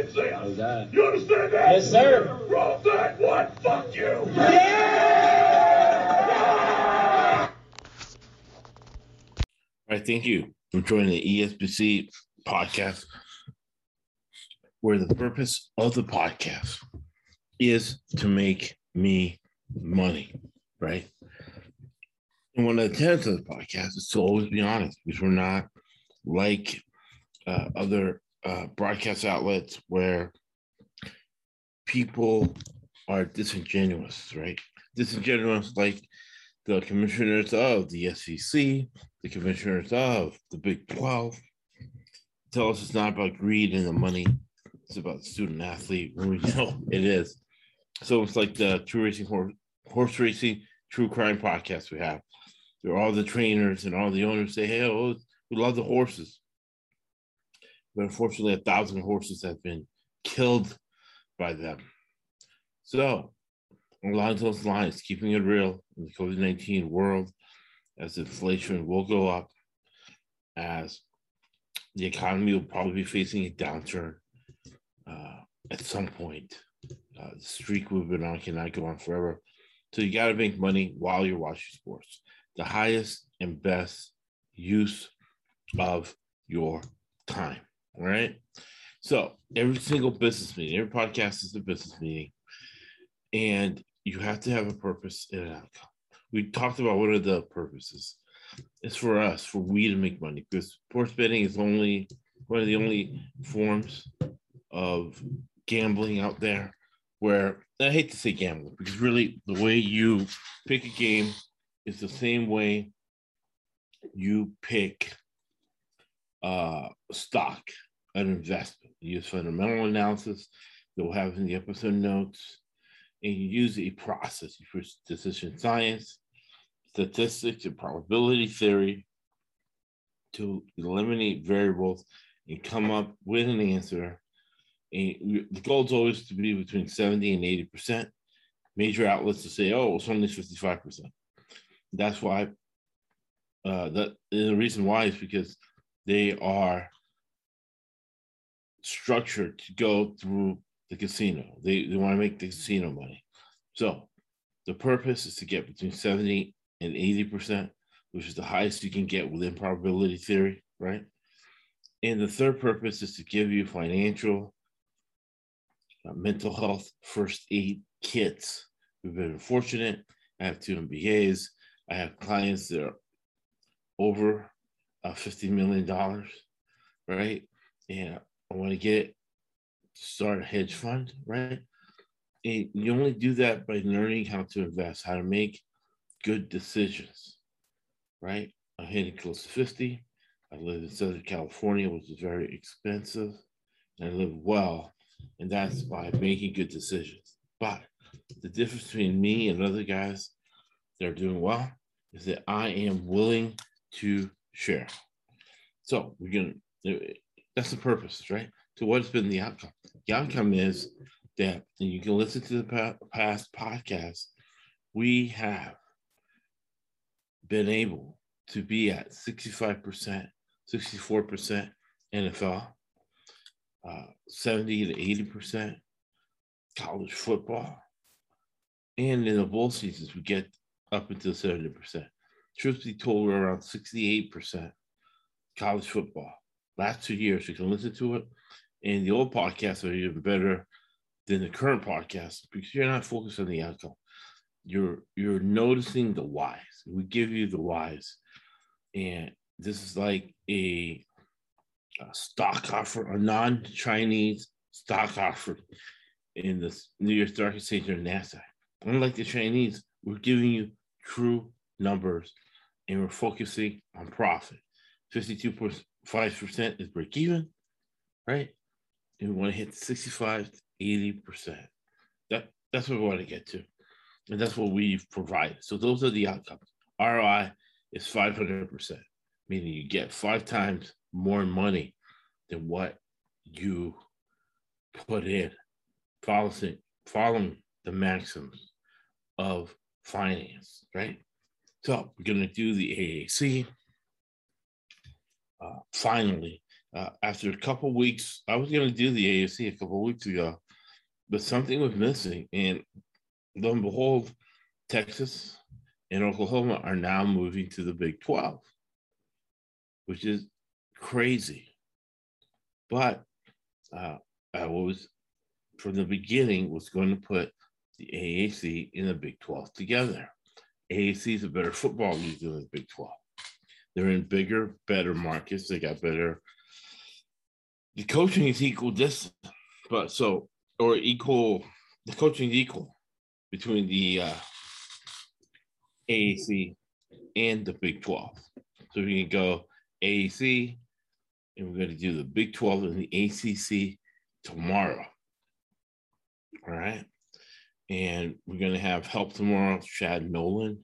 every time they see us. Oh, You understand that? Yes, sir. Roll that one. Fuck you. Yeah! All right, thank you for joining the ESBC podcast, where the purpose of the podcast is to make me money, right? And one of the tenets of the podcast is to always be honest, because we're not like uh, other uh, broadcast outlets where people are disingenuous, right? Disingenuous like the commissioners of the SEC, the commissioners of the Big 12 tell us it's not about greed and the money, it's about student athlete. When we know it is. So it's like the true racing horse, horse racing true crime podcast we have. Where all the trainers and all the owners say, Hey, oh, we love the horses. But unfortunately, a thousand horses have been killed by them. So along those lines, keeping it real in the COVID 19 world, as inflation will go up, as the economy will probably be facing a downturn uh, at some point. Uh, the streak we've been on cannot go on forever. So you got to make money while you're watching sports. The highest and best use of your time. Right. So every single business meeting, every podcast is a business meeting. And you have to have a purpose and an outcome. We talked about what are the purposes. It's for us, for we to make money, because sports betting is only one of the only forms of gambling out there where I hate to say gambling because really the way you pick a game is the same way you pick uh stock, an investment. Use fundamental analysis that we'll have in the episode notes and you use a process for decision science, statistics, and probability theory to eliminate variables and come up with an answer. And the goal is always to be between 70 and 80%. Major outlets to say, oh, it's only 55%. That's why, uh, that, the reason why is because they are structured to go through the casino. They, they want to make the casino money. So the purpose is to get between 70 and 80%, which is the highest you can get within probability theory, right? And the third purpose is to give you financial, uh, mental health, first aid kits. We've been fortunate. I have two MBAs. I have clients that are over uh, $50 million, right? And I want to get start a hedge fund, right? And you only do that by learning how to invest, how to make good decisions, right? I'm hitting close to 50. I live in Southern California, which is very expensive, and I live well, and that's by making good decisions. But the difference between me and other guys that are doing well is that I am willing to share. So we're gonna. That's the purpose, right? To what's been the outcome? The outcome is that and you can listen to the past podcasts. We have been able to be at 65%, 64% NFL, uh, 70 to 80% college football. And in the bowl seasons, we get up until 70%. Truth be told, we're around 68% college football. Last two years, you can listen to it. And the old podcasts are even better than the current podcast because you're not focused on the outcome. You're you're noticing the whys. We give you the whys, and this is like a, a stock offer, a non-Chinese stock offer in the New York Stock Exchange or NASDAQ. Unlike the Chinese, we're giving you true numbers, and we're focusing on profit. Fifty-two point five percent is break even, right? And we want to hit 65 to 80%. That, that's what we want to get to. And that's what we've provided. So those are the outcomes. ROI is 500%, meaning you get five times more money than what you put in, following, following the maxims of finance, right? So we're going to do the AAC. Uh, finally, uh, after a couple weeks, I was going to do the AAC a couple weeks ago, but something was missing. And lo and behold, Texas and Oklahoma are now moving to the Big 12, which is crazy. But uh, I was, from the beginning, was going to put the AAC and the Big 12 together. AAC is a better football league than the Big 12. They're in bigger, better markets. They got better. The coaching is equal distance, but so or equal. The coaching is equal between the uh, AAC and the Big 12. So we can go AAC, and we're going to do the Big 12 and the ACC tomorrow. All right. And we're going to have help tomorrow, Chad Nolan,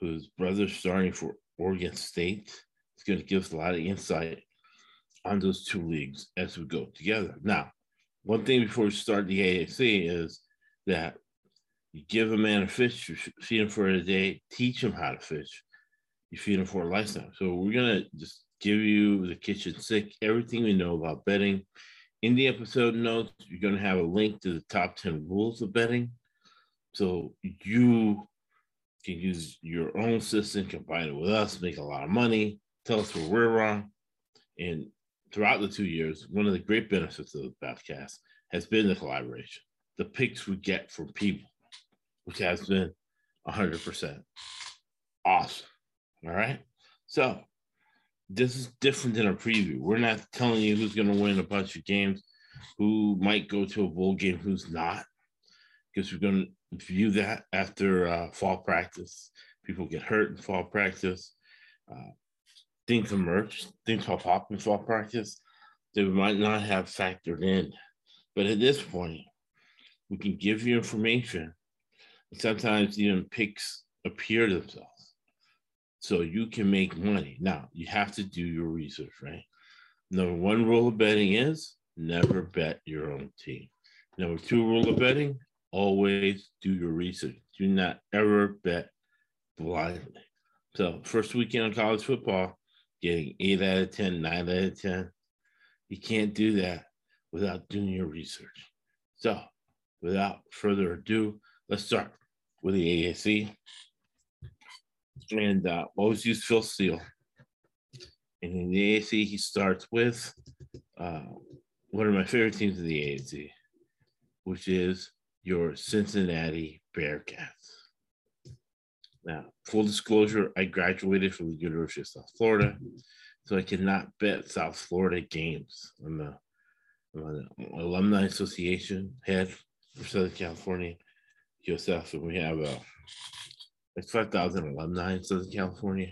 whose brother's starting for Oregon State. It's going to give us a lot of insight on those two leagues as we go together. Now, one thing before we start the AAC is that you give a man a fish, you feed him for a day, teach him how to fish. You feed him for a lifetime. So we're gonna just give you the kitchen sink, everything we know about betting. In the episode notes, you're gonna have a link to the top 10 rules of betting. So you can use your own system, combine it with us, make a lot of money, tell us where we're wrong. And throughout the two years, one of the great benefits of the podcast has been the collaboration, the picks we get from people which has been 100% awesome. All right. So this is different than a preview. We're not telling you who's going to win a bunch of games, who might go to a bowl game, who's not, because we're going to view that after uh, fall practice. People get hurt in fall practice. Uh, things emerge, things pop up in fall practice that we might not have factored in. But at this point, we can give you information sometimes even picks appear themselves. So you can make money. Now you have to do your research, right? Number one rule of betting is never bet your own team. Number two rule of betting, always do your research. Do not ever bet blindly. So first weekend of college football, getting eight out of 10, nine out of 10. You can't do that without doing your research. So without further ado, let's start with the AAC. And uh, always use Phil Steele. And in the AAC, he starts with uh, one of my favorite teams in the AAC, which is your Cincinnati Bearcats. Now, full disclosure, I graduated from the University of South Florida, so I cannot bet South Florida games. I'm, a, I'm an alumni association head for Southern California, yourself, and we have uh, like 5,000 alumni in Southern California.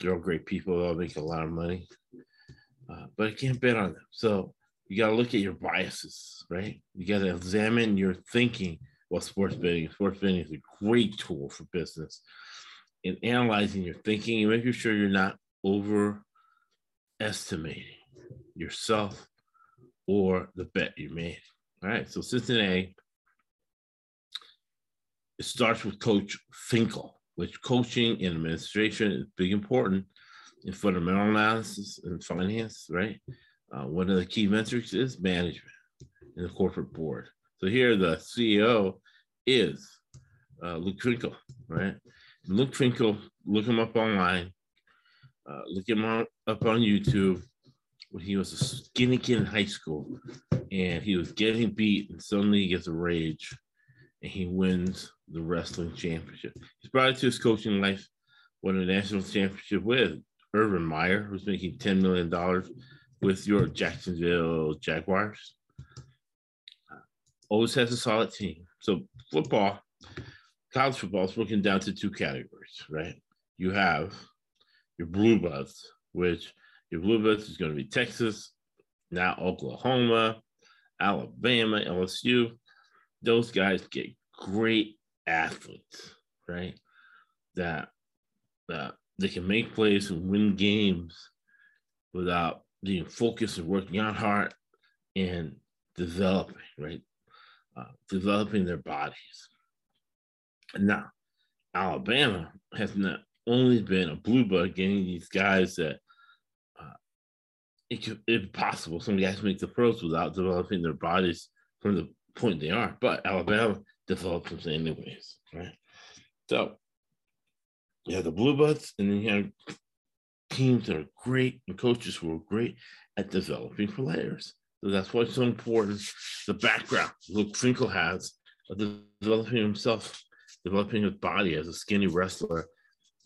They're all great people. They all make a lot of money, uh, but I can't bet on them. So you got to look at your biases, right? You got to examine your thinking while sports betting. Sports betting is a great tool for business in analyzing your thinking and making sure you're not overestimating yourself or the bet you made. All right. So Cincinnati it starts with Coach Fickell, which coaching and administration is big important in fundamental analysis and finance, right? Uh, one of the key metrics is management in the corporate board. So here the CEO is uh, Luke Fickell, right? Luke Fickell, look him up online, uh, look him up on YouTube. When he was a skinny kid in high school, and he was getting beat, and suddenly he gets a rage, and he wins the wrestling championship. He's brought it to his coaching life, won a national championship with Urban Meyer, who's making $10 million with your Jacksonville Jaguars. Always has a solid team. So football, college football is broken down to two categories, right? You have your blue bloods, which your blue bloods is going to be Texas, now Oklahoma, Alabama, LSU. Those guys get great athletes, right? That that they can make plays and win games without being focused and working out hard and developing, right? Uh, developing their bodies. Now, Alabama has not only been a blue blood getting these guys that uh, it could, if possible, some guys make the pros without developing their bodies from the point they are. But Alabama developed them anyways, right? So you have the blue bloods, and then you have teams that are great and coaches who are great at developing players. So that's why it's so important. The background Luke Fickell has of developing himself, developing his body as a skinny wrestler,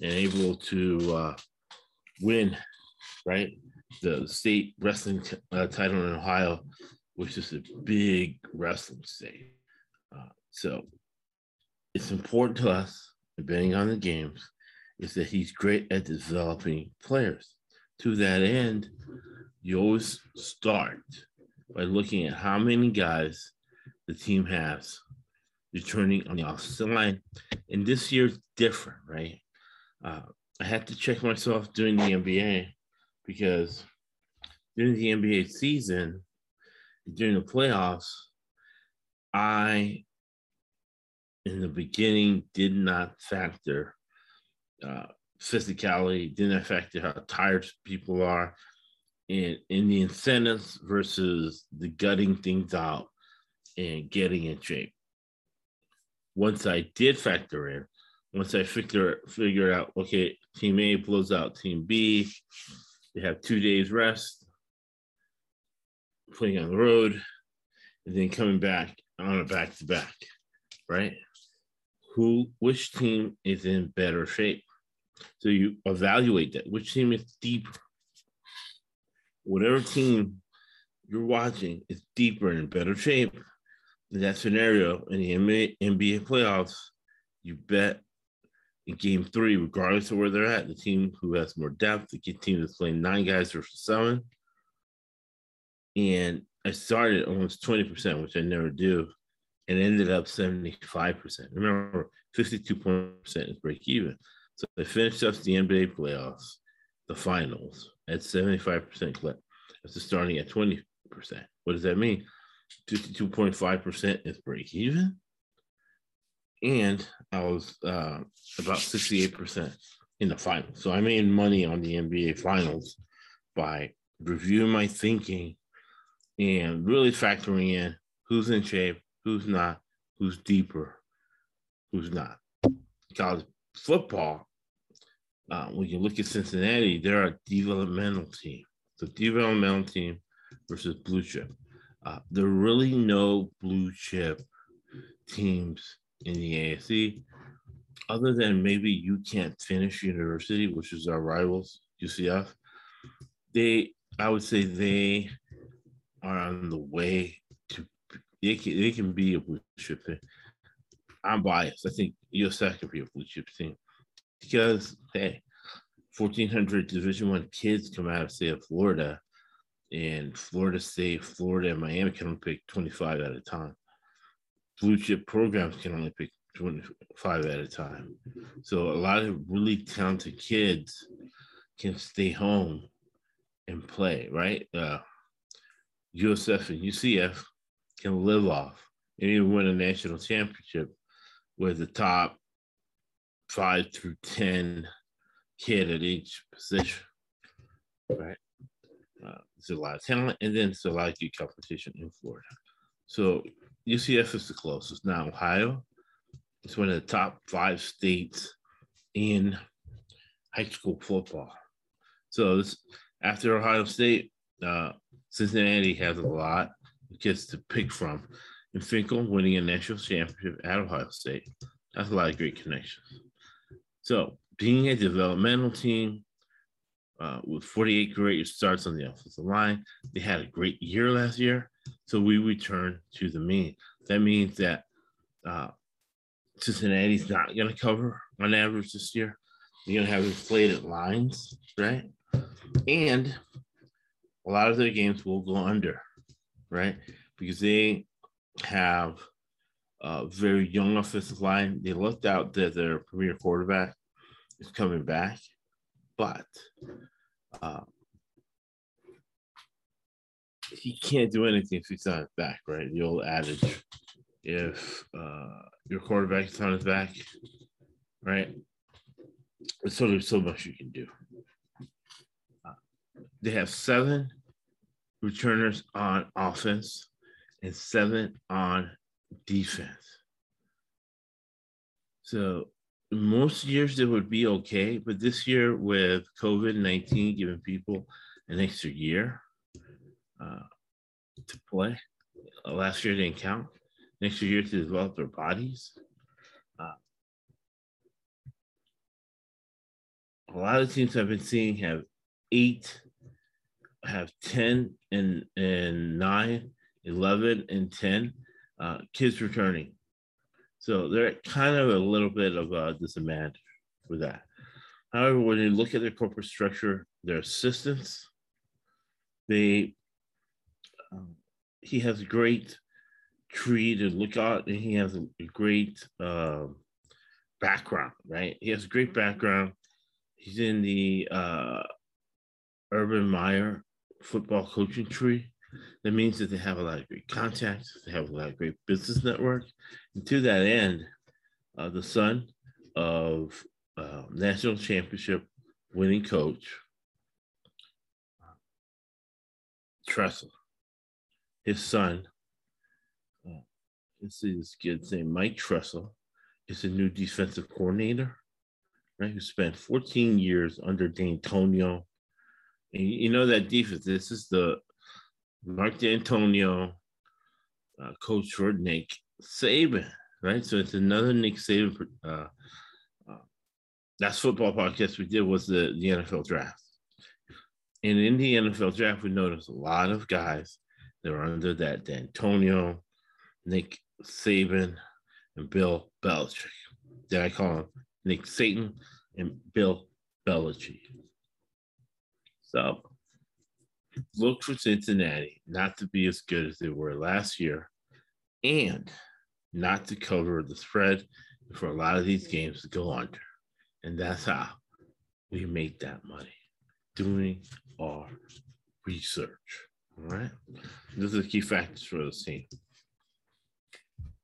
and able to uh, win, right? The state wrestling t- uh, title in Ohio, which is a big wrestling state. Uh, so it's important to us, depending on the games, is that he's great at developing players. To that end, you always start by looking at how many guys the team has returning on the offensive line. And this year's different, right? Uh, I had to check myself during the NBA because during the NBA season, during the playoffs, I, in the beginning, did not factor uh, physicality, didn't affect how tired people are, and in the incentives versus the gutting things out and getting in shape. Once I did factor in, once I figure figure out, okay, team A blows out team B, they have two days rest, playing on the road, and then coming back on a back to back, right? Who, which team is in better shape? So you evaluate that. Which team is deeper? Whatever team you're watching is deeper and in better shape. In that scenario, in the NBA, NBA playoffs, you bet in game three, regardless of where they're at, the team who has more depth, the team that's playing nine guys versus seven. And I started almost 20%, which I never do, and ended up 75%. Remember, 52% is break even. So I finished up the NBA playoffs, the finals, at 75% clip after starting at 20%. What does that mean? 52.5% is break even and I was uh, about 68% in the final. So I made money on the NBA finals by reviewing my thinking and really factoring in who's in shape, who's not, who's deeper, who's not. College football, uh, when you look at Cincinnati, they're a developmental team. So developmental team versus blue chip. Uh, there are really no blue chip teams in the AAC, other than maybe you can't finish university, which is our rivals, UCF, they, I would say they are on the way to, they can, they can be a blue chip team. I'm biased. I think USF can be a blue chip team because, hey, 1,400 Division One kids come out of state of Florida, and Florida State, Florida, and Miami can only pick 25 at a time blue chip programs can only pick 25 at a time. So a lot of really talented kids can stay home and play, right? Uh, USF and UCF can live off and even win a national championship with the top five through 10 kid at each position, right? Uh, there's a lot of talent, and then there's a lot of good competition in Florida. So UCF is the closest. Now, Ohio is one of the top five states in high school football. So this, after Ohio State, uh, Cincinnati has a lot of kids to pick from. And Fickell winning a national championship at Ohio State. That's a lot of great connections. So being a developmental team uh, with 48 great starts on the offensive line, they had a great year last year. So we return to the mean. That means that uh, Cincinnati's not going to cover on average this year. You're going to have inflated lines, right? And a lot of their games will go under, right? Because they have a very young offensive line. They looked out that their premier quarterback is coming back, but uh, he can't do anything if he's his back, right? The old adage: if uh, your quarterback is on his back, right, there's so much you can do. Uh, they have seven returners on offense and seven on defense. So most years it would be okay, but this year with COVID 19 giving people an extra year uh, to play, uh, last year didn't count, next year to develop their bodies. Uh, a lot of teams I've been seeing have eight, have 10 and, and nine, 11 and 10 uh, kids returning. So they're kind of a little bit of a disadvantage for that. However, when you look at their corporate structure, their assistants, they um, he has a great tree to look at, and he has a, a great um, background. Right, he has a great background. He's in the uh, Urban Meyer football coaching tree. That means that they have a lot of great contacts, they have a lot of great business network. And to that end, uh, the son of uh, national championship winning coach, Tressel, his son, uh, let's see this kid's name, Mike Tressel, is a new defensive coordinator, right? Who spent 14 years under Dantonio. And you know that defense, this is the Mark Dantonio, uh, coach for Nick Saban, right? So it's another Nick Saban. Uh, uh, that's football podcast we did was the, the NFL draft. And in the NFL draft, we noticed a lot of guys that were under that Dantonio, Nick Saban, and Bill Belichick. Did I call him Nick Satan and Bill Belichick? So look for Cincinnati not to be as good as they were last year and not to cover the spread for a lot of these games to go under. And that's how we make that money doing our research. All right. Those are the key factors for this team.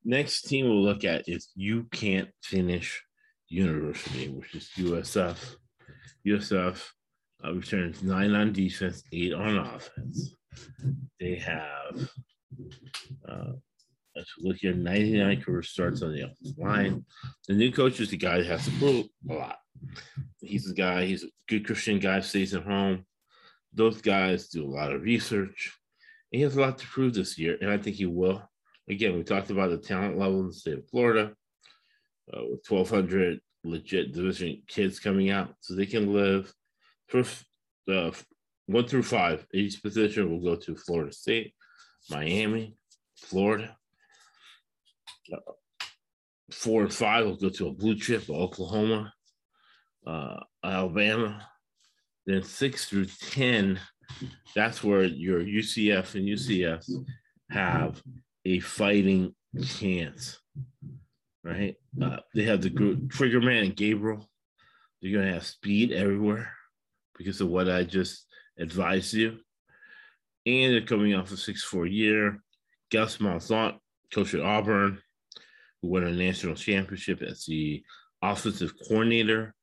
Next team we'll look at is you can't finish university, which is USF. USF returns nine on defense, eight on offense. They have, uh, let's look here, 99 career starts on the offensive line. The new coach is the guy that has to prove a lot. He's a guy, he's a good Christian guy, stays at home. Those guys do a lot of research. He has a lot to prove this year, and I think he will. Again, we talked about the talent level in the state of Florida uh, with 1,200 legit division kids coming out, so they can live First, uh, one through five, each position will go to Florida State, Miami, Florida. Uh, four and five will go to a blue chip, Oklahoma, uh, Alabama. Then six through 10, that's where your UCF and UCS have a fighting chance, right? Uh, they have the group Triggerman and Gabriel. They're going to have speed everywhere because of what I just advised you. And they're coming off a 6 4 year. Gus Malzahn, coach at Auburn, who won a national championship as the offensive coordinator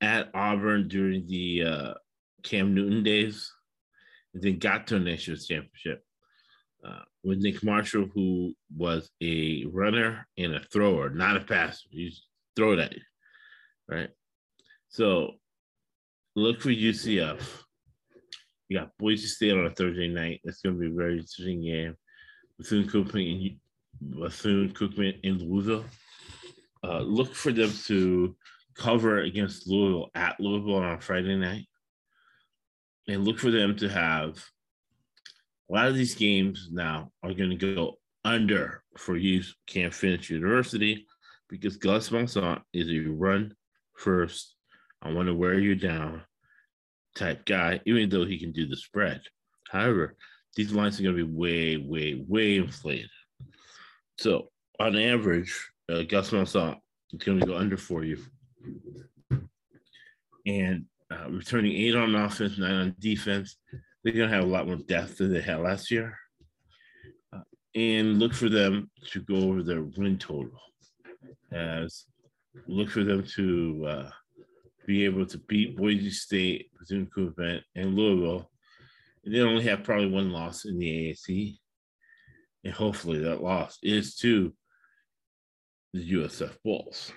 at Auburn during the uh, Cam Newton days, and then got to a national championship uh, with Nick Marshall, who was a runner and a thrower, not a passer. He's throw it at you, right? So look for UCF. You got Boise State on a Thursday night. That's going to be a very interesting game. Bethune Cookman and Bethune Cookman in Louisville. Uh, look for them to cover against Louisville at Louisville on Friday night, and look for them to have a lot of these games now are going to go under for you can't finish university because Gus Malzahn is a run first. I want to wear you down type guy, even though he can do the spread. However, these lines are going to be way, way, way inflated. So on average, uh, Gus Malzahn is going to go under for you. And uh, returning eight on offense, nine on defense, they're going to have a lot more depth than they had last year. Uh, and look for them to go over their win total. As look for them to uh, be able to beat Boise State, Bethune Cookman, and Louisville. And they only have probably one loss in the AAC. And hopefully that loss is to the USF Bulls.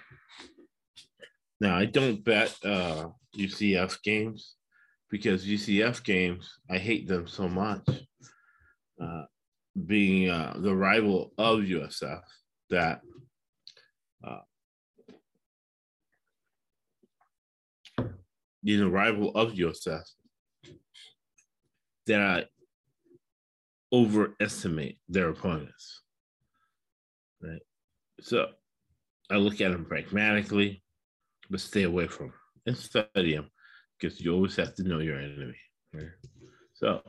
Now, I don't bet uh, UCF games because UCF games, I hate them so much. Uh, being uh, the rival of USF, that the rival of USF, that I overestimate their opponents. Right. So I look at them pragmatically, but stay away from them and study them because you always have to know your enemy. Right? So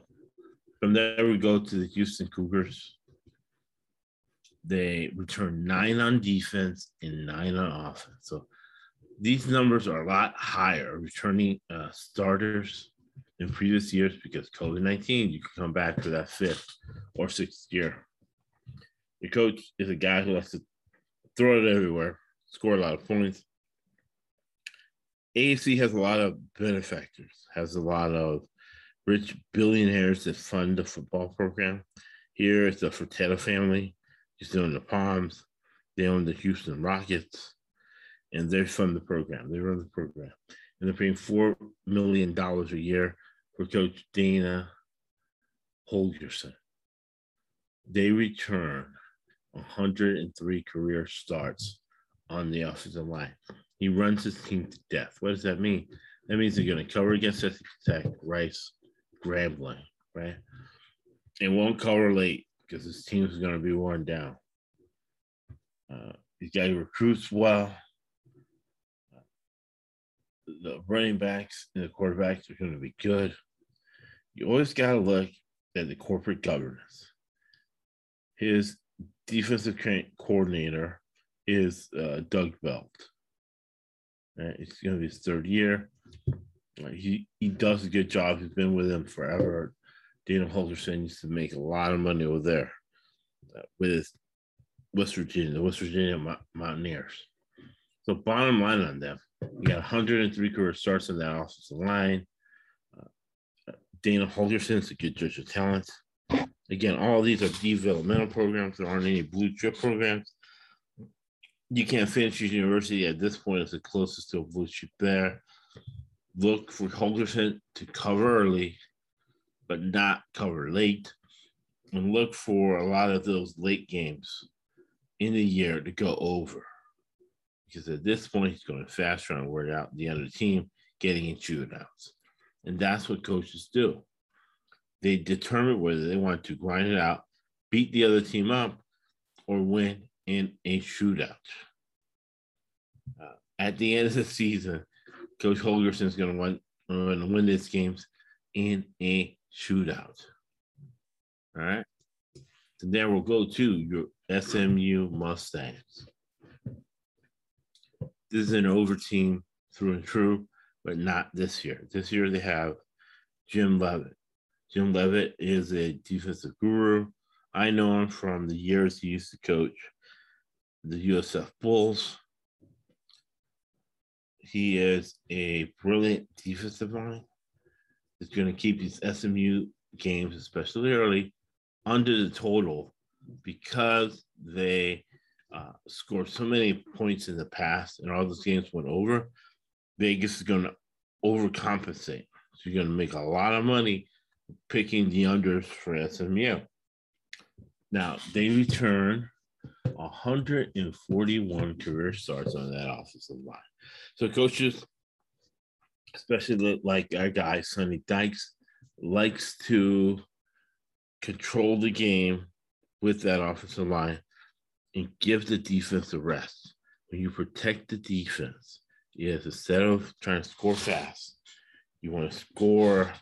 from there, we go to the Houston Cougars. They return nine on defense and nine on offense. So these numbers are a lot higher returning uh, starters in previous years because COVID 19, you can come back for that fifth or sixth year. Your coach is a guy who likes to throw it everywhere, score a lot of points. AAC has a lot of benefactors, has a lot of rich billionaires that fund the football program. Here it's the Fertitta family. He's doing the Palms. They own the Houston Rockets, and they fund the program. They run the program, and they're paying four million dollars a year for Coach Dana Holgorsen. They return 103 career starts on the offensive line. He runs his team to death. What does that mean? That means they're going to cover against Texas Tech, Rice, Grambling, right? It won't cover late because his team is going to be worn down. Uh, this guy recruits well. The running backs and the quarterbacks are going to be good. You always got to look at the corporate governance. His defensive coordinator is uh, Doug Belk. Right? It's going to be his third year. He he does a good job. He's been with him forever. Dana Holgorsen used to make a lot of money over there uh, with West Virginia, the West Virginia Mountaineers. So bottom line on them, you got 103 career starts in that offensive line. Uh, Dana Holgorsen is a good judge of talent. Again, all these are developmental programs. There aren't any blue chip programs. You can't finish your university at this point. It's the closest to a blue chip there look for Holgorsen to cover early, but not cover late, and look for a lot of those late games in the year to go over. Because at this point, he's going fast trying to wear out the other team, getting in shootouts. And that's what coaches do. They determine whether they want to grind it out, beat the other team up, or win in a shootout. Uh, at the end of the season, Coach Holgorsen is going to win, uh, win this games in a shootout. All right. So then we'll go to your SMU Mustangs. This is an over team through and through, but not this year. This year they have Jim Leavitt. Jim Leavitt is a defensive guru. I know him from the years he used to coach the USF Bulls he is a brilliant defensive mind. He's going to keep these SMU games, especially early, under the total because they uh, scored so many points in the past and all those games went over. Vegas is going to overcompensate. So you're going to make a lot of money picking the unders for SMU. Now, they return 141 career starts on that offensive line. So coaches, especially like our guy Sonny Dykes, likes to control the game with that offensive line and give the defense a rest. When you protect the defense, yes, instead of trying to score fast, you want to score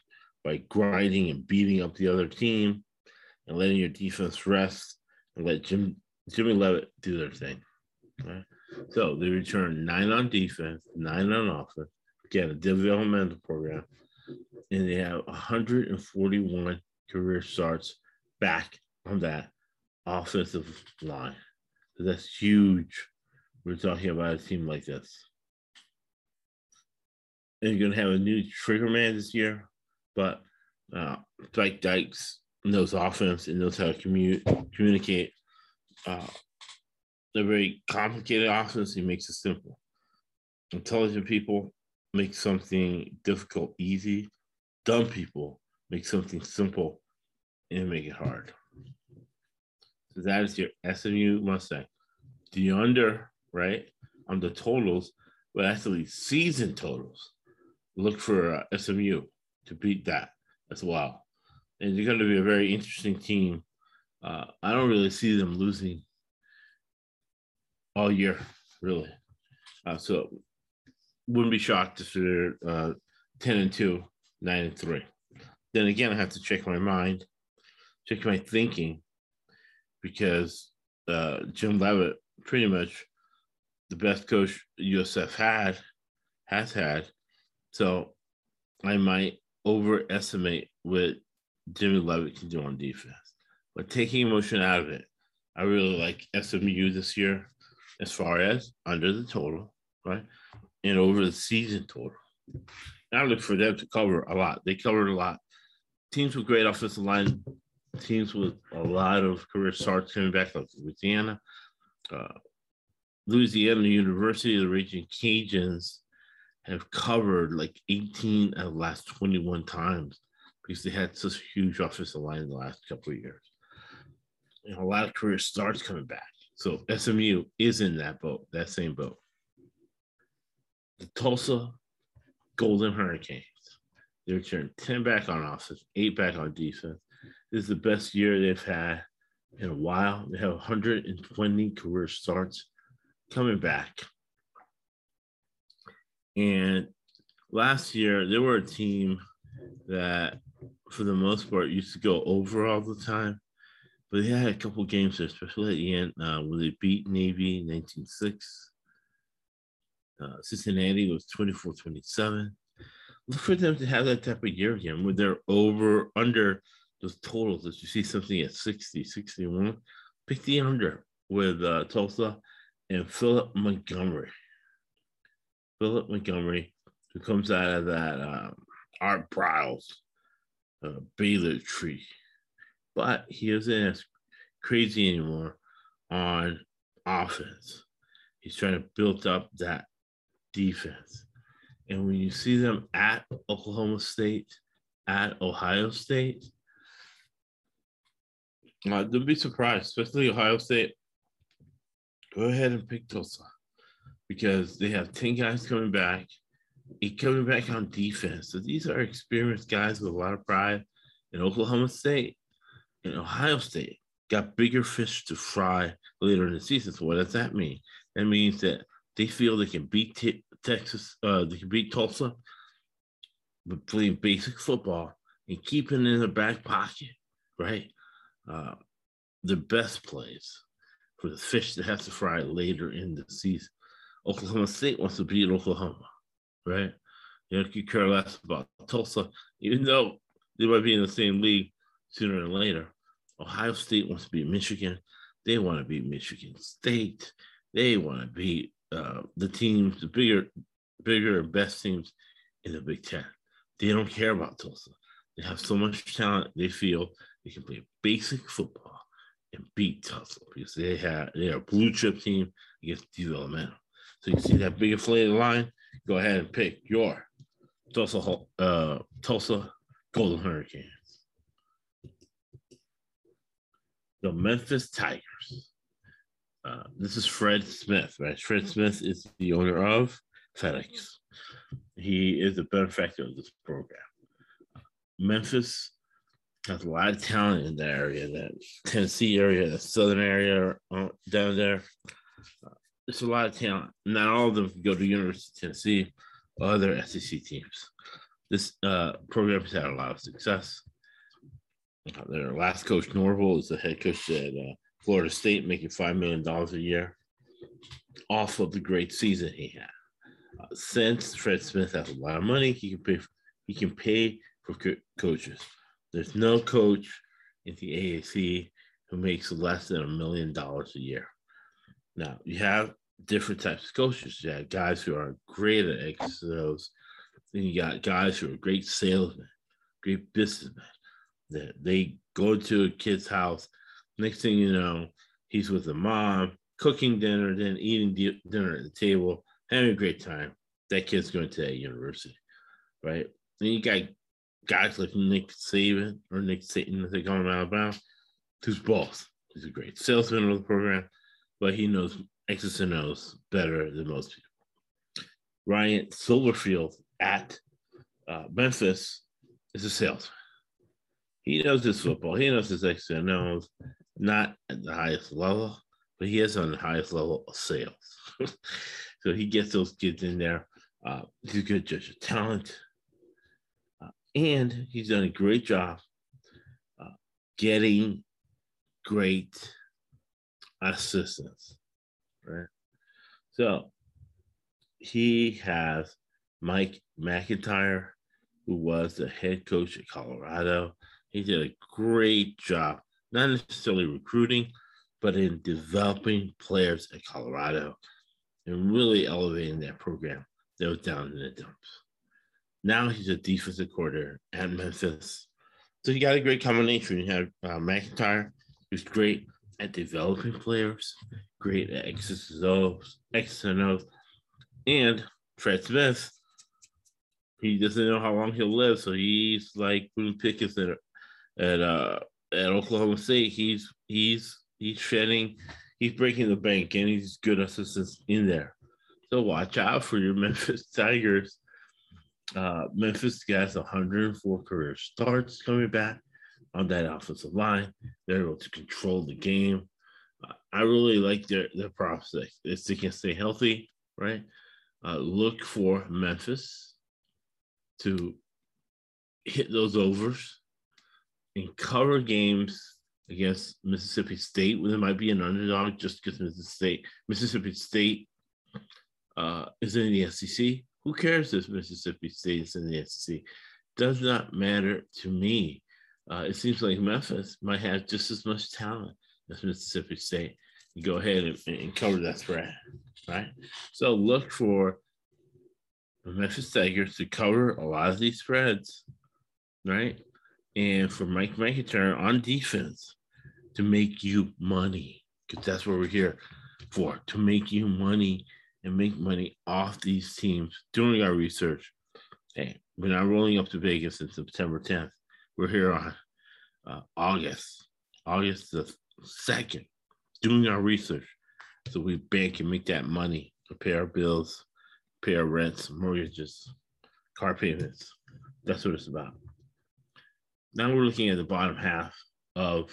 by grinding and beating up the other team and letting your defense rest and let Jim Jimmy Leavitt do their thing. Right? So they return nine on defense, nine on offense, Again, a developmental program, and they have 141 career starts back on that offensive line. That's huge. We're talking about a team like this. and you're gonna have a new trigger man this year, but uh, Dwight Dykes knows offense and knows how to commute, communicate. Uh, a very complicated offense. He makes it simple. Intelligent people make something difficult easy. Dumb people make something simple and make it hard. That is your SMU Mustang. The under, right, on the totals, but actually season totals. Look for uh, SMU to beat that as well. And they're going to be a very interesting team. Uh, I don't really see them losing all year, really. Uh, so wouldn't be shocked if they're uh, 10 and 2, 9 and 3. Then again, I have to check my mind, check my thinking, because uh, Jim Leavitt, pretty much the best coach USF had, has had. So I might overestimate what Jimmy Leavitt can do on defense. But taking emotion out of it, I really like SMU this year as far as under the total, right? And over the season total. I look for them to cover a lot. They covered a lot. Teams with great offensive line, teams with a lot of career starts coming back, like Louisiana, uh, Louisiana University, the Raging Cajuns have covered like 18 of the last 21 times because they had such a huge offensive line in the last couple of years. And a lot of career starts coming back. So SMU is in that boat, that same boat. The Tulsa Golden Hurricanes. They returned 10 back on offense, eight back on defense. This is the best year they've had in a while. They have 120 career starts coming back. And last year, they were a team that, for the most part, used to go over all the time. But they had a couple games, especially at the end, uh, where they beat Navy 19 6. Uh, Cincinnati was 24 27. Look for them to have that type of year again where they're over, under those totals. If you see something at 60, 61, pick the under with uh, Tulsa and Philip Montgomery. Philip Montgomery, who comes out of that um, Art Briles uh, Baylor tree but he isn't as crazy anymore on offense. He's trying to build up that defense. And when you see them at Oklahoma State, at Ohio State, uh, don't be surprised, especially Ohio State. Go ahead and pick Tulsa because they have 10 guys coming back, eight coming back on defense. So these are experienced guys with a lot of pride. In Oklahoma State, and Ohio State got bigger fish to fry later in the season. So what does that mean? That means that they feel they can beat t- Texas, uh, they can beat Tulsa, but playing basic football and keeping it in the back pocket, right? Uh, the best place for the fish that has to fry later in the season. Oklahoma State wants to be beat Oklahoma, right? You know, care less about Tulsa, even though they might be in the same league sooner or later. Ohio State wants to beat Michigan. They want to beat Michigan State. They want to beat uh, the teams, the bigger, bigger, best teams in the Big Ten. They don't care about Tulsa. They have so much talent. They feel they can play basic football and beat Tulsa because they have they are a blue chip team against developmental. So you see that big inflated line. Go ahead and pick your Tulsa uh, Tulsa Golden Hurricane. the Memphis Tigers. Uh, this is Fred Smith, right? Fred Smith is the owner of FedEx. He is a benefactor of this program. Memphis has a lot of talent in that area, that Tennessee area, the southern area uh, down there. Uh, there's a lot of talent. Not all of them go to University of Tennessee or other SEC teams. This uh, program has had a lot of success. Their last coach, Norvell, is the head coach at uh, Florida State, making $5 million a year off of the great season he had. Uh, since Fred Smith has a lot of money, he can pay, for, he can pay for co- coaches. There's no coach in the AAC who makes less than a million dollars a year. Now, you have different types of coaches. You have guys who are great at X's and you got guys who are great salesmen, great businessmen. That they go to a kid's house. Next thing you know, he's with the mom, cooking dinner, then eating dinner at the table, having a great time. That kid's going to that university, right? Then you got guys like Nick Saban or Nick Satan, as they call him Alabama, who's boss. He's a great salesman of the program, but he knows X's and O's better than most people. Ryan Silverfield at uh, Memphis is a salesman. He knows his football. He knows his X's and O's, not at the highest level, but he is on the highest level of sales. so he gets those kids in there. Uh, he's a good judge of talent. And he's done a great job uh, getting great assistants, right? So he has Mike MacIntyre, who was the head coach at Colorado. He did a great job, not necessarily recruiting, but in developing players at Colorado and really elevating that program that was down in the dumps. Now he's a defensive coordinator at Memphis. So you got a great combination. You have uh, MacIntyre, who's great at developing players, great at X's and and O's, and Fred Smith. He doesn't know how long he'll live, so he's like Boone Pickens at at uh, at Oklahoma State. He's he's he's shedding, he's breaking the bank, and he's good assistance in there. So watch out for your Memphis Tigers. Uh, Memphis has 104 career starts coming back on that offensive line. They're able to control the game. Uh, I really like their their prospects. If they can stay healthy, right? Uh, look for Memphis to hit those overs and cover games against Mississippi State when there might be an underdog just because Mississippi State, Mississippi State uh, is in the SEC. Who cares if Mississippi State is in the SEC? Does not matter to me. Uh, it seems like Memphis might have just as much talent as Mississippi State. You go ahead and, and cover that spread, right? So look for the Memphis Tigers to cover a lot of these spreads, right? And for Mike MacIntyre on defense to make you money, because that's what we're here for to make you money and make money off these teams. Doing our research. Hey, we're not rolling up to Vegas in September 10th. We're here on uh, August, August the 2nd, doing our research so we bank and make that money, to pay our bills, pay our rents, mortgages, car payments. That's what it's about. Now we're looking at the bottom half of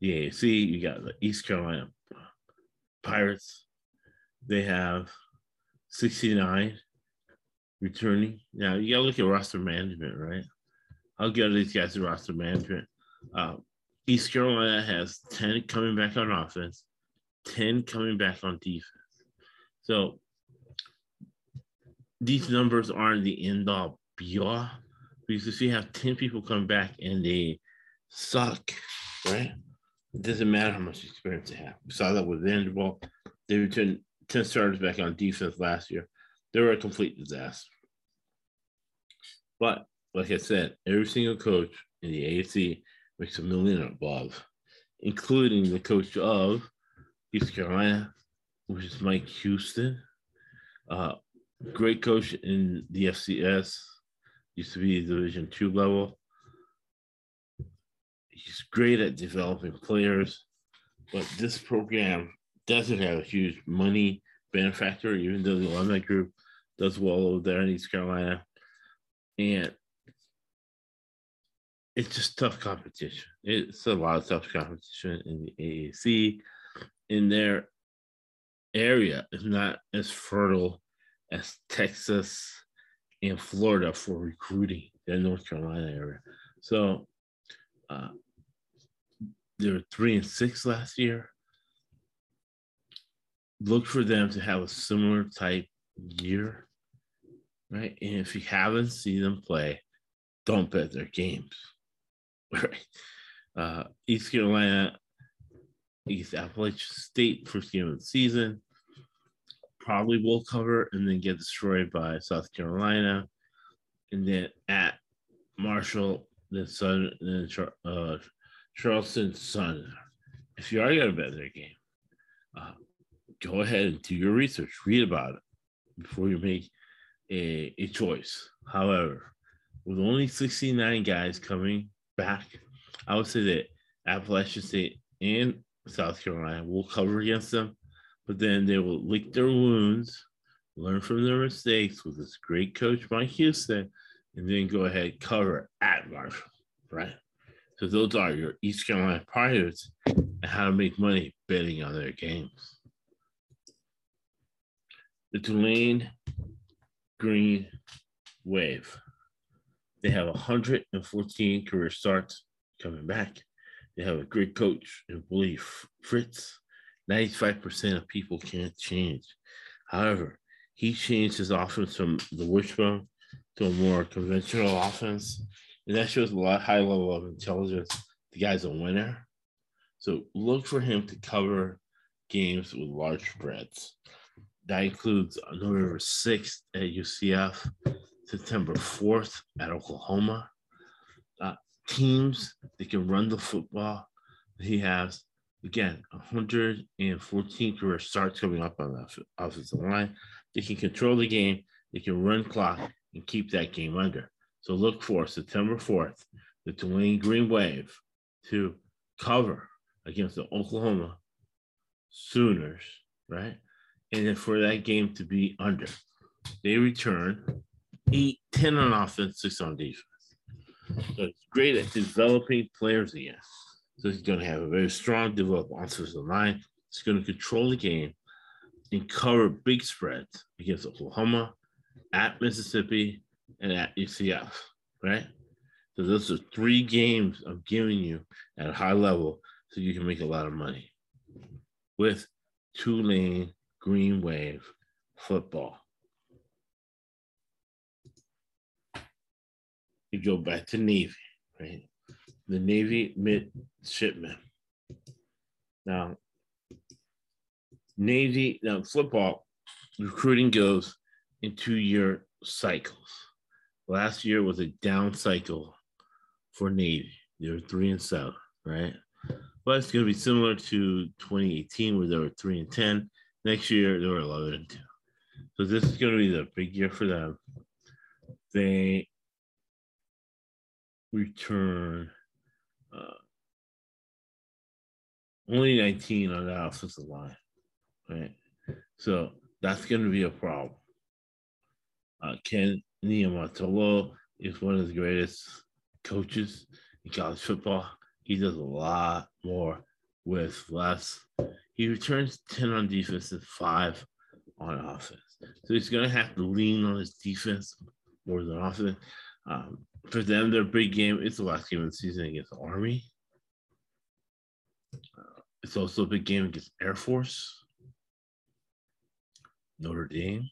the AAC. You got the East Carolina Pirates. They have 69 returning. Now you gotta look at roster management, right? Good are these guys at roster management? Uh, East Carolina has 10 coming back on offense, 10 coming back on defense. So these numbers aren't the end all be all because if you have 10 people come back and they suck, right? It doesn't matter how much experience they have. We saw that with Vanderbilt. They returned 10 starters back on defense last year. They were a complete disaster. But like I said, every single coach in the AAC makes a million above, including the coach of East Carolina, which is Mike Houston. Uh, great coach in the FCS, used to be Division two level. He's great at developing players, but this program doesn't have a huge money benefactor, even though the alumni group does well over there in East Carolina. And it's just tough competition. It's a lot of tough competition in the AAC. In their area is not as fertile as Texas and Florida for recruiting, the North Carolina area. So uh, they were three and six last year. Look for them to have a similar type year, right? And if you haven't seen them play, don't bet their games right? Uh, East Carolina, East Appalachian State, first game of the season, probably will cover and then get destroyed by South Carolina. and then at Marshall, then Sun, then uh, Charleston Sun. If you are going to bet their game, uh, go ahead and do your research, read about it before you make a, a choice. However, with only 69 guys coming back, I would say that Appalachian State and South Carolina will cover against them, but then they will lick their wounds, learn from their mistakes with this great coach, Mike Houston, and then go ahead cover at Marshall, right? So those are your East Carolina Pirates and how to make money betting on their games. The Tulane Green Wave. They have 114 career starts coming back. They have a great coach and Willie Fritz. 95% of people can't change. However, he changed his offense from the wishbone to a more conventional offense. And that shows a lot high level of intelligence. The guy's a winner. So look for him to cover games with large spreads. That includes November 6th at UCF, September 4th at Oklahoma. Uh, teams that can run the football. He has, again, 114 career starts coming up on the offensive line. They can control the game, they can run clock, and keep that game under. So look for September 4th, the Tulane Green Wave to cover against the Oklahoma Sooners, right? And then for that game to be under. They return eight, 10 on offense, six on defense. So it's great at developing players again. So he's going to have a very strong developed offensive line. He's going to control the game and cover big spreads against Oklahoma, at Mississippi, and at UCF, right? So those are three games I'm giving you at a high level so you can make a lot of money with Tulane Green Wave football. You go back to Navy, right? The Navy midshipmen. Now, Navy, now football recruiting goes in two year cycles. Last year was a down cycle for Navy. They were three and seven, right? But it's going to be similar to 2018 where they were three and 10. Next year, they were 11 and 2. So this is going to be the big year for them. They return uh, only 19 on the offensive line, right? So that's going to be a problem. Uh, Ken Niumatalolo is one of the greatest coaches in college football. He does a lot more with less. He returns 10 on defense and five on offense. So he's going to have to lean on his defense more than offense. Um, for them, their big game is the last game of the season against Army. Uh, it's also a big game against Air Force, Notre Dame.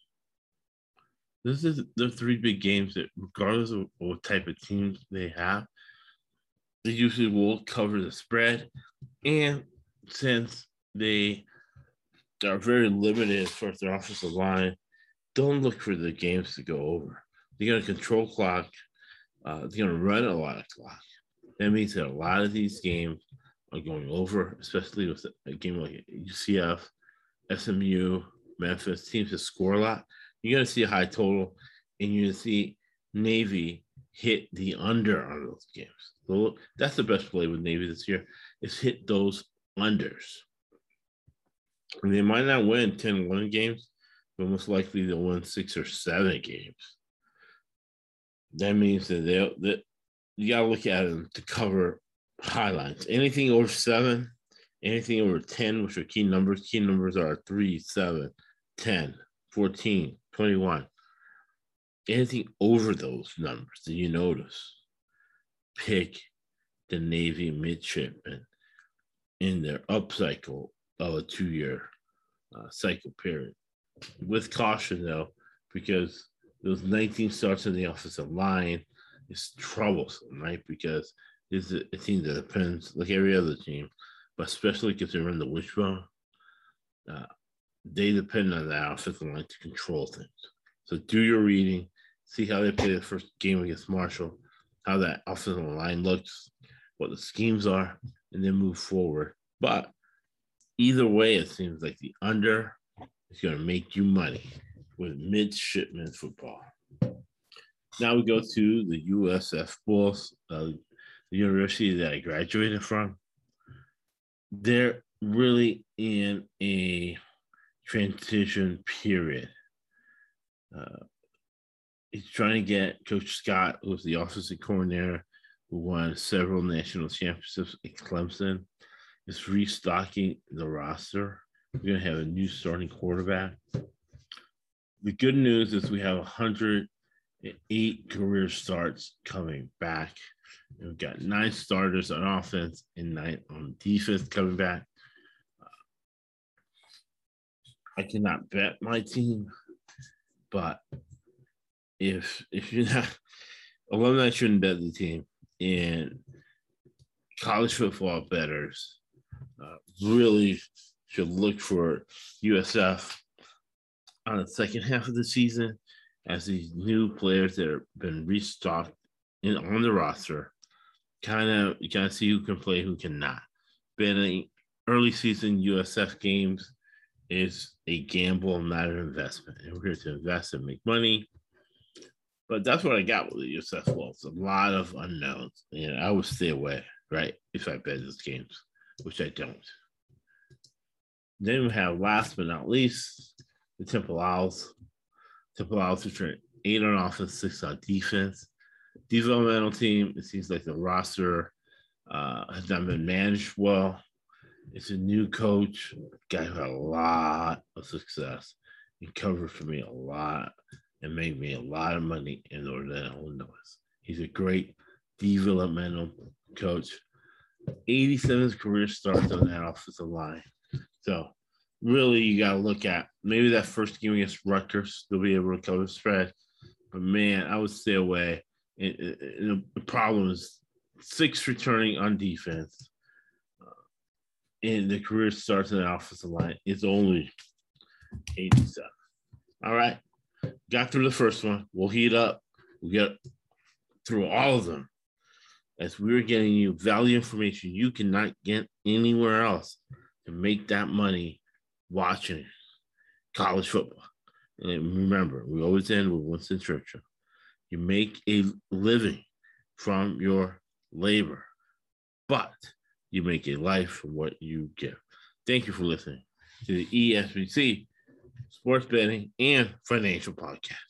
This is the three big games that, regardless of what type of teams they have, they usually will cover the spread. And since they are very limited as far as their offensive line, don't look for the games to go over. They're going to control clock. Uh, they're going to run a lot of clock. That means that a lot of these games are going over, especially with a game like UCF, SMU, Memphis, teams that score a lot. You're going to see a high total, and you're going to see Navy hit the under on those games. So that's the best play with Navy this year is hit those unders. And they might not win 10 1 games, but most likely they'll win six or seven games. That means that they'll that you gotta look at them to cover highlights. Anything over seven, anything over 10, which are key numbers. Key numbers are 3, 7, 10, 14, 21 anything over those numbers that you notice, pick the Navy midshipmen in their upcycle of a two year uh, cycle period. With caution, though, because those 19 starts in the offensive line is troublesome, right? Because is a team that depends, like every other team, but especially because they're in the wishbone, uh, they depend on that offensive line to control things. So do your reading, see how they play the first game against Marshall, how that offensive line looks, what the schemes are, and then move forward. But either way, it seems like the under is going to make you money with midshipman football. Now we go to the USF Bulls, uh, the university that I graduated from. They're really in a transition period. Uh, he's trying to get Coach Scott, who's the offensive coordinator, who won several national championships at Clemson, is restocking the roster. We're going to have a new starting quarterback. The good news is we have 108 career starts coming back. We've got nine starters on offense and nine on defense coming back. I cannot bet my team, but if if you're not alumni shouldn't bet the team. And college football betters uh, really should look for USF on the second half of the season as these new players that have been restocked in on the roster kind of you of see who can play who cannot. Betting early season USF games is a gamble not an investment. And we're here to invest and make money but that's what I got with the USF Wolves. A lot of unknowns. And I would stay away, right? If I bet these games, which I don't. Then we have last but not least, the Temple Owls. Temple Owls which are eight on offense, six on defense. Developmental team, it seems like the roster uh, has not been managed well. It's a new coach, guy who had a lot of success and covered for me a lot and made me a lot of money in Northern Illinois. He's a great developmental coach. 87 career starts on that offensive line. So really you got to look at maybe that first game against Rutgers, they'll be able to cover the spread. But man, I would stay away. And, it, the problem is six returning on defense. Uh, and the career starts in the offensive line. It's only 87. All right got through the first one. We'll heat up. We'll get through all of them as we're getting you value information you cannot get anywhere else to make that money watching college football. And remember, we always end with Winston Churchill. You make a living from your labor, but you make a life from what you give. Thank you for listening to the ESBC sports betting, and financial podcast.